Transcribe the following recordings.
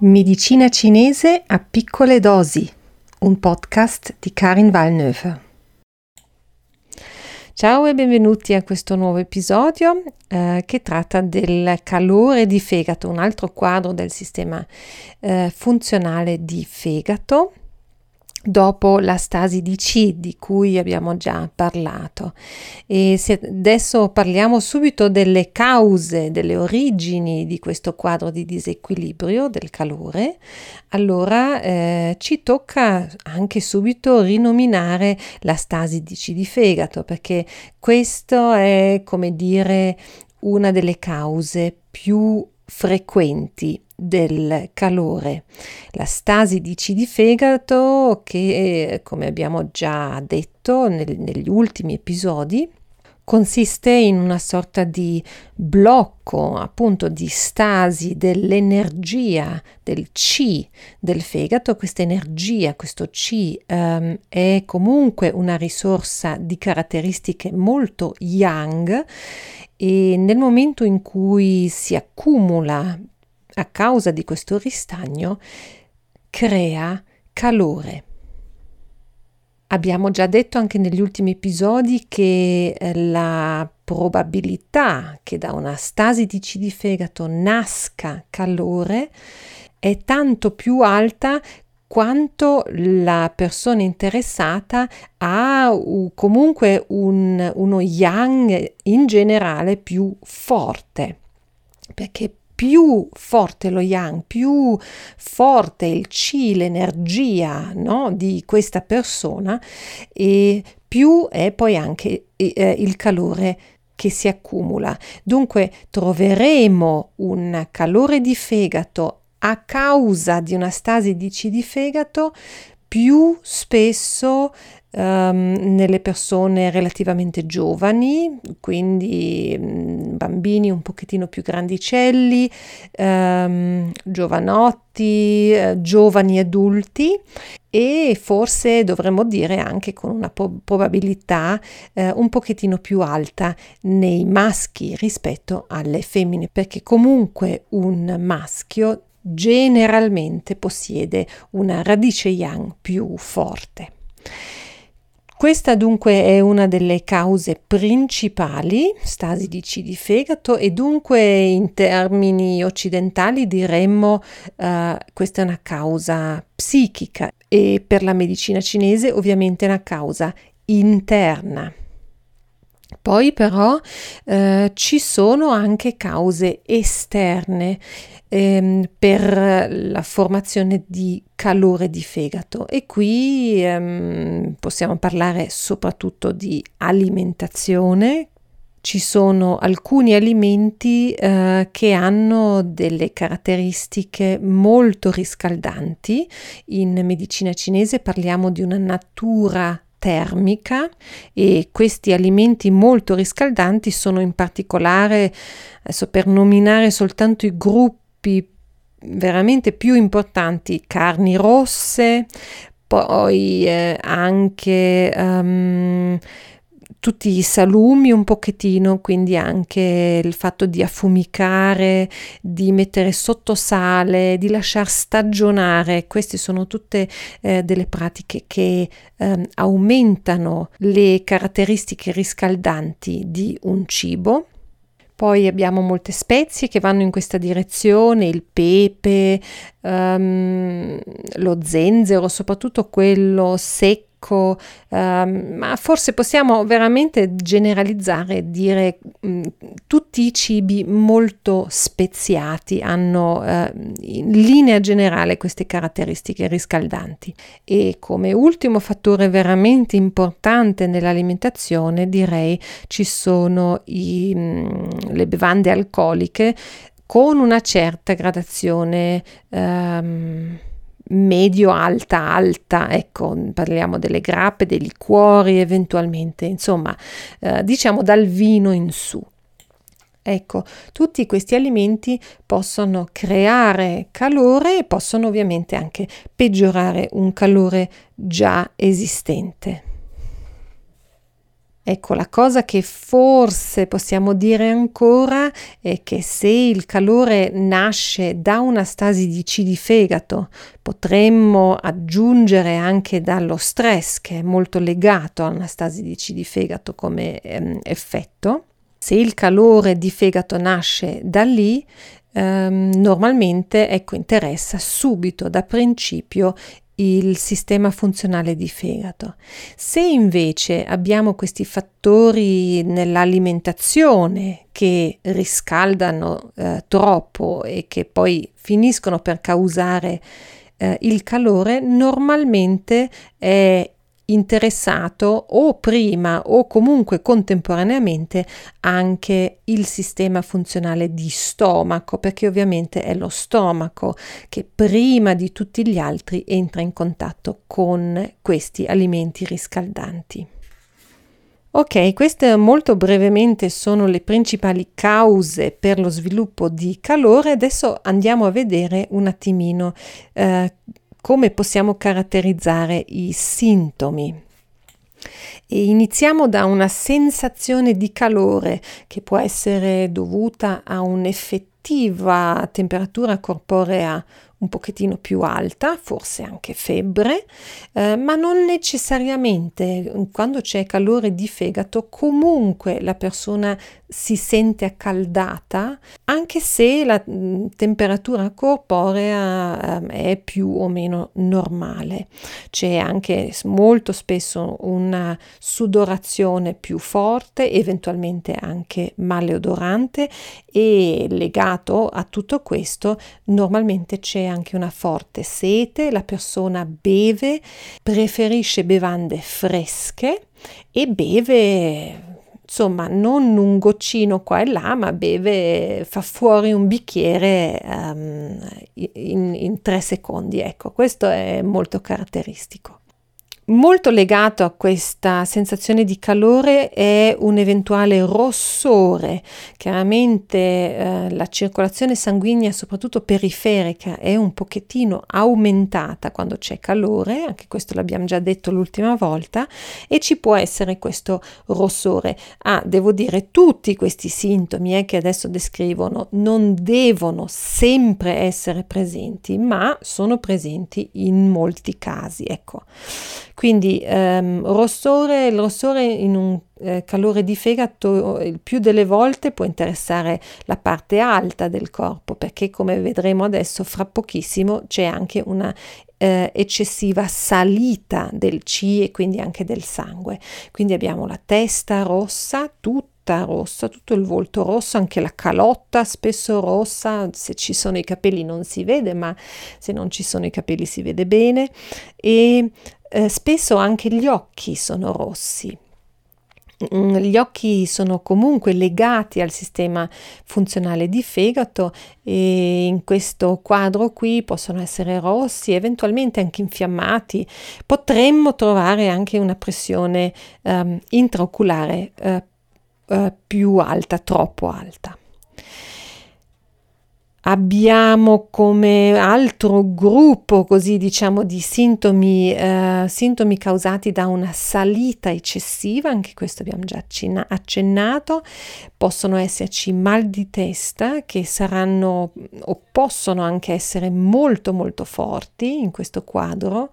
Medicina cinese a piccole dosi, un podcast di Karin Valnöfer. Ciao e benvenuti a questo nuovo episodio eh, che tratta del calore di fegato, un altro quadro del sistema eh, funzionale di fegato dopo la stasi di C di cui abbiamo già parlato. E se adesso parliamo subito delle cause, delle origini di questo quadro di disequilibrio del calore, allora eh, ci tocca anche subito rinominare la stasi di C di fegato, perché questo è come dire una delle cause più frequenti del calore. La stasi di C di fegato che, come abbiamo già detto nel, negli ultimi episodi, consiste in una sorta di blocco, appunto di stasi dell'energia del C del fegato. Questa energia, questo C, um, è comunque una risorsa di caratteristiche molto yang e nel momento in cui si accumula a causa di questo ristagno, crea calore. Abbiamo già detto anche negli ultimi episodi che eh, la probabilità che da una stasi di C fegato nasca calore è tanto più alta quanto la persona interessata ha comunque un, uno yang in generale più forte, perché più forte lo yang, più forte il chi, l'energia no, di questa persona, e più è poi anche eh, il calore che si accumula. Dunque troveremo un calore di fegato a causa di una stasi di C di fegato più spesso um, nelle persone relativamente giovani, quindi um, bambini un pochettino più grandicelli, um, giovanotti, uh, giovani adulti e forse dovremmo dire anche con una po- probabilità eh, un pochettino più alta nei maschi rispetto alle femmine, perché comunque un maschio generalmente possiede una radice yang più forte. Questa dunque è una delle cause principali, stasi di C di fegato, e dunque in termini occidentali diremmo uh, questa è una causa psichica e per la medicina cinese ovviamente una causa interna. Poi però eh, ci sono anche cause esterne ehm, per la formazione di calore di fegato e qui ehm, possiamo parlare soprattutto di alimentazione. Ci sono alcuni alimenti eh, che hanno delle caratteristiche molto riscaldanti. In medicina cinese parliamo di una natura termica e questi alimenti molto riscaldanti sono in particolare, adesso per nominare soltanto i gruppi veramente più importanti, carni rosse, poi eh, anche um, tutti i salumi un pochettino, quindi anche il fatto di affumicare, di mettere sotto sale, di lasciar stagionare, queste sono tutte eh, delle pratiche che eh, aumentano le caratteristiche riscaldanti di un cibo. Poi abbiamo molte spezie che vanno in questa direzione, il pepe, um, lo zenzero, soprattutto quello secco ecco, ehm, ma forse possiamo veramente generalizzare e dire mh, mm, tutti i cibi molto speziati hanno eh, in linea generale queste caratteristiche riscaldanti. E come ultimo fattore veramente importante nell'alimentazione direi ci sono i, mh, mm, le bevande alcoliche con una certa gradazione ehm, medio alta alta ecco parliamo delle grappe dei liquori eventualmente insomma eh, diciamo dal vino in su Ecco, tutti questi alimenti possono creare calore e possono ovviamente anche peggiorare un calore già esistente. Ecco, la cosa che forse possiamo dire ancora è che se il calore nasce da una stasi di C di fegato, potremmo aggiungere anche dallo stress che è molto legato a una stasi di C di fegato come ehm, effetto. Se il calore di fegato nasce da lì, ehm, normalmente ecco, interessa subito da principio il sistema funzionale di fegato. Se invece abbiamo questi fattori nell'alimentazione che riscaldano eh, troppo e che poi finiscono per causare eh, il calore, normalmente è interessato o prima o comunque contemporaneamente anche il sistema funzionale di stomaco, perché ovviamente è lo stomaco che prima di tutti gli altri entra in contatto con questi alimenti riscaldanti. Ok, queste molto brevemente sono le principali cause per lo sviluppo di calore. Adesso andiamo a vedere un attimino eh, come possiamo caratterizzare i sintomi. E iniziamo da una sensazione di calore che può essere dovuta a un'effettiva temperatura corporea un pochettino più alta, forse anche febbre, eh, ma non necessariamente quando c'è calore di fegato, comunque la persona si sente accaldata, anche se la mm, temperatura corporea eh, è più o meno normale. C'è anche molto spesso una sudorazione più forte, eventualmente anche maleodorante e legato a tutto questo normalmente c'è anche una forte sete, la persona beve, preferisce bevande fresche e beve insomma non un goccino qua e là, ma beve, fa fuori un bicchiere um, in, in tre secondi. Ecco, questo è molto caratteristico. Molto legato a questa sensazione di calore è un eventuale rossore. Chiaramente eh, la circolazione sanguigna, soprattutto periferica, è un pochettino aumentata quando c'è calore, anche questo l'abbiamo già detto l'ultima volta, e ci può essere questo rossore. Ah, devo dire, tutti questi sintomi eh, che adesso descrivono non devono sempre essere presenti, ma sono presenti in molti casi. Ecco. Quindi ehm, rossore, il rossore in un eh, calore di fegato il più delle volte può interessare la parte alta del corpo perché come vedremo adesso fra pochissimo c'è anche una eh, eccessiva salita del C e quindi anche del sangue. Quindi abbiamo la testa rossa, tutta rossa, tutto il volto rosso, anche la calotta spesso rossa, se ci sono i capelli non si vede, ma se non ci sono i capelli si vede bene e eh, spesso anche gli occhi sono rossi. Mm, gli occhi sono comunque legati al sistema funzionale di fegato e in questo quadro qui possono essere rossi, eventualmente anche infiammati. Potremmo trovare anche una pressione um, intraoculare uh, uh, più alta, troppo alta. Abbiamo come altro gruppo, così diciamo, di sintomi, eh, sintomi causati da una salita eccessiva, anche questo abbiamo già accennato, possono esserci mal di testa che saranno o possono anche essere molto molto forti in questo quadro,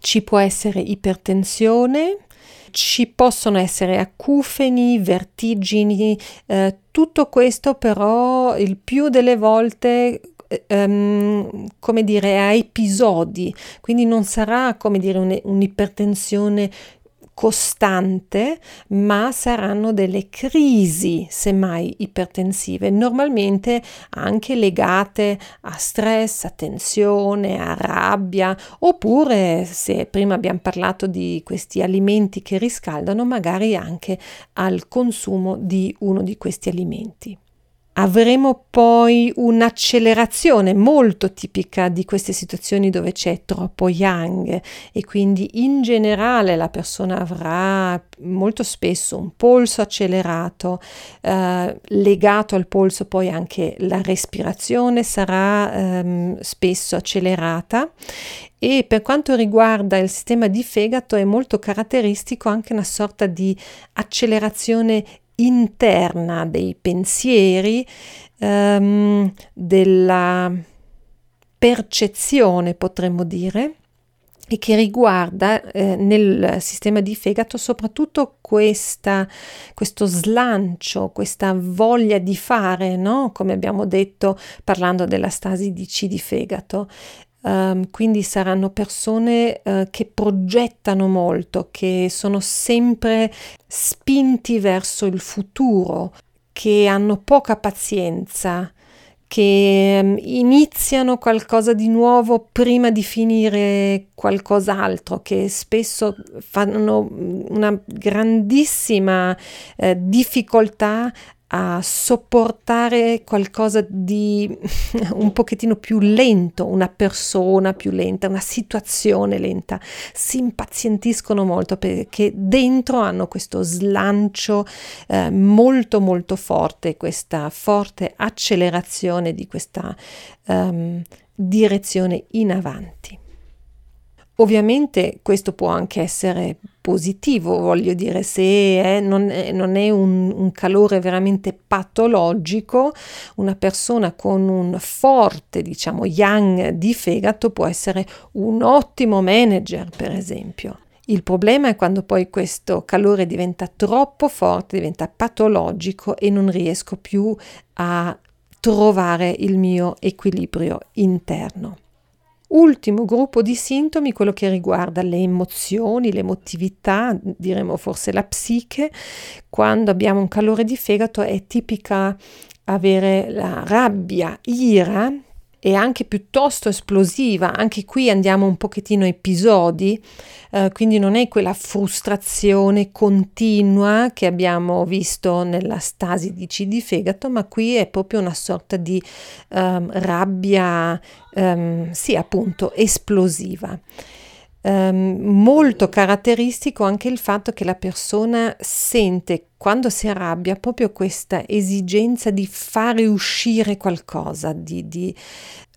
ci può essere ipertensione, ci possono essere acufeni, vertigini, eh, tutto questo però il più delle volte Um, come dire, a episodi, quindi non sarà come dire un, un'ipertensione costante, ma saranno delle crisi, semmai ipertensive, normalmente anche legate a stress, a tensione, a rabbia, oppure se prima abbiamo parlato di questi alimenti che riscaldano, magari anche al consumo di uno di questi alimenti. Avremo poi un'accelerazione molto tipica di queste situazioni dove c'è troppo yang e quindi in generale la persona avrà molto spesso un polso accelerato, eh, legato al polso poi anche la respirazione sarà ehm, spesso accelerata e per quanto riguarda il sistema di fegato è molto caratteristico anche una sorta di accelerazione interna dei pensieri, ehm, della percezione, potremmo dire, e che riguarda eh, nel sistema di fegato soprattutto questa, questo slancio, questa voglia di fare, no? come abbiamo detto parlando della stasi di C di fegato. Um, quindi saranno persone uh, che progettano molto, che sono sempre spinti verso il futuro, che hanno poca pazienza, che um, iniziano qualcosa di nuovo prima di finire qualcos'altro, che spesso fanno una grandissima eh, difficoltà a sopportare qualcosa di un pochettino più lento, una persona più lenta, una situazione lenta, si impazientiscono molto perché dentro hanno questo slancio eh, molto molto forte, questa forte accelerazione di questa um, direzione in avanti. Ovviamente questo può anche essere positivo, voglio dire, se è, non, è, non è un, un, calore veramente patologico, una persona con un forte, diciamo, yang di fegato può essere un ottimo manager, per esempio. Il problema è quando poi questo calore diventa troppo forte, diventa patologico e non riesco più a trovare il mio equilibrio interno. Ultimo gruppo di sintomi, quello che riguarda le emozioni, l'emotività, diremo forse la psiche. Quando abbiamo un calore di fegato è tipica avere la rabbia, ira, e anche piuttosto esplosiva, anche qui andiamo un pochettino episodi, eh, quindi non è quella frustrazione continua che abbiamo visto nella stasi di C di fegato, ma qui è proprio una sorta di um, rabbia, um, sì appunto, esplosiva. Um, molto caratteristico anche il fatto che la persona sente quando si arrabbia proprio questa esigenza di fare uscire qualcosa, di, di,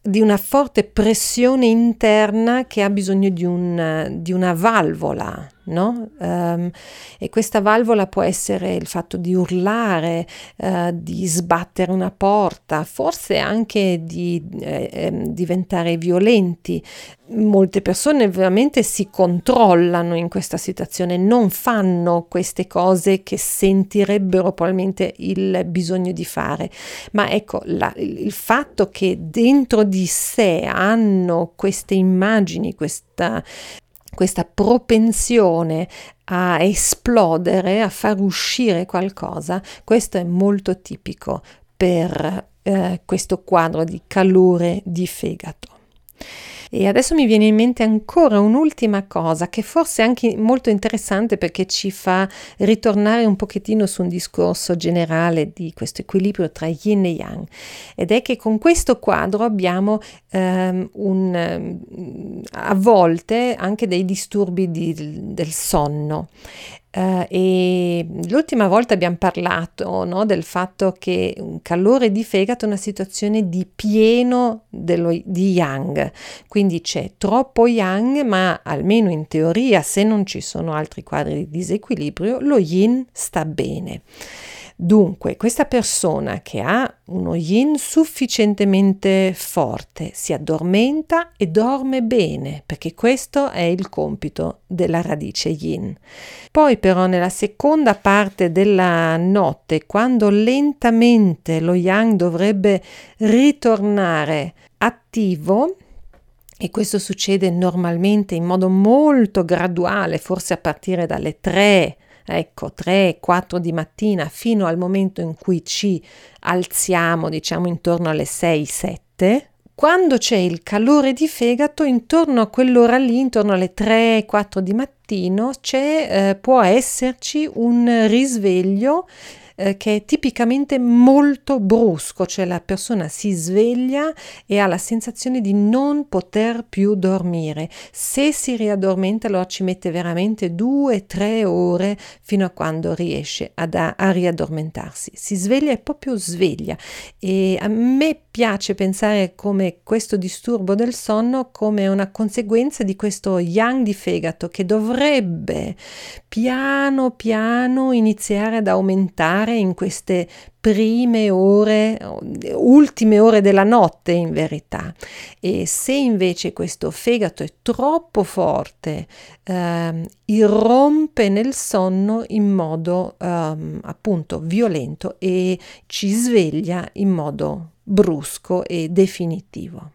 di una forte pressione interna che ha bisogno di, un, di una valvola, no? Um, e questa valvola può essere il fatto di urlare, uh, di sbattere una porta, forse anche di eh, ehm, diventare violenti. Molte persone veramente si controllano in questa situazione, non fanno queste cose che sentirebbero probabilmente il bisogno di fare. Ma ecco, la, il fatto che dentro di sé hanno queste immagini, questa questa propensione a esplodere, a far uscire qualcosa, questo è molto tipico per eh, questo quadro di calore di fegato. E adesso mi viene in mente ancora un'ultima cosa che forse è anche molto interessante perché ci fa ritornare un pochettino su un discorso generale di questo equilibrio tra yin e yang. Ed è che con questo quadro abbiamo um, un, a volte anche dei disturbi di, del sonno Uh, e l'ultima volta abbiamo parlato no, del fatto che un calore di fegato è una situazione di pieno dello, di yang, quindi c'è troppo yang, ma almeno in teoria, se non ci sono altri quadri di disequilibrio, lo yin sta bene. Dunque, questa persona che ha uno yin sufficientemente forte si addormenta e dorme bene, perché questo è il compito della radice yin. Poi però nella seconda parte della notte, quando lentamente lo yang dovrebbe ritornare attivo, e questo succede normalmente in modo molto graduale, forse a partire dalle 3 ecco 3, 4 di mattina fino al momento in cui ci alziamo, diciamo intorno alle 6, 7, quando c'è il calore di fegato, intorno a quell'ora lì, intorno alle 3-4 di mattino, eh, può esserci un risveglio eh, che è tipicamente molto brusco, cioè la persona si sveglia e ha la sensazione di non poter più dormire. Se si riaddormenta allora ci mette veramente due, tre ore fino a quando riesce ad, a, a riaddormentarsi. Si sveglia e proprio sveglia e a me piace pensare come questo disturbo del sonno come una conseguenza di questo yang di fegato che dovrebbe piano piano iniziare ad aumentare in queste prime ore, ultime ore della notte in verità. E se invece questo fegato è troppo forte, ehm, irrompe nel sonno in modo ehm, appunto violento e ci sveglia in modo brusco e definitivo.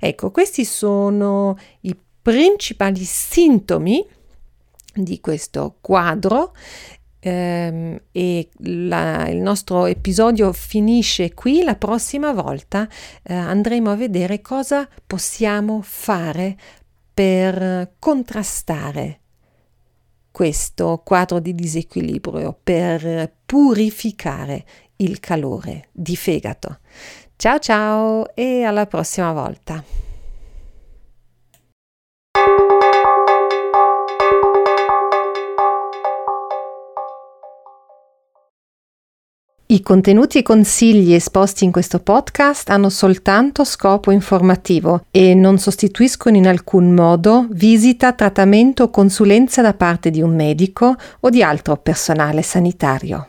Ecco, questi sono i principali sintomi di questo quadro e la, il nostro episodio finisce qui. La prossima volta eh, andremo a vedere cosa possiamo fare per contrastare questo quadro di disequilibrio, per purificare il calore di fegato. Ciao ciao e alla prossima volta. I contenuti e consigli esposti in questo podcast hanno soltanto scopo informativo e non sostituiscono in alcun modo visita, trattamento o consulenza da parte di un medico o di altro personale sanitario.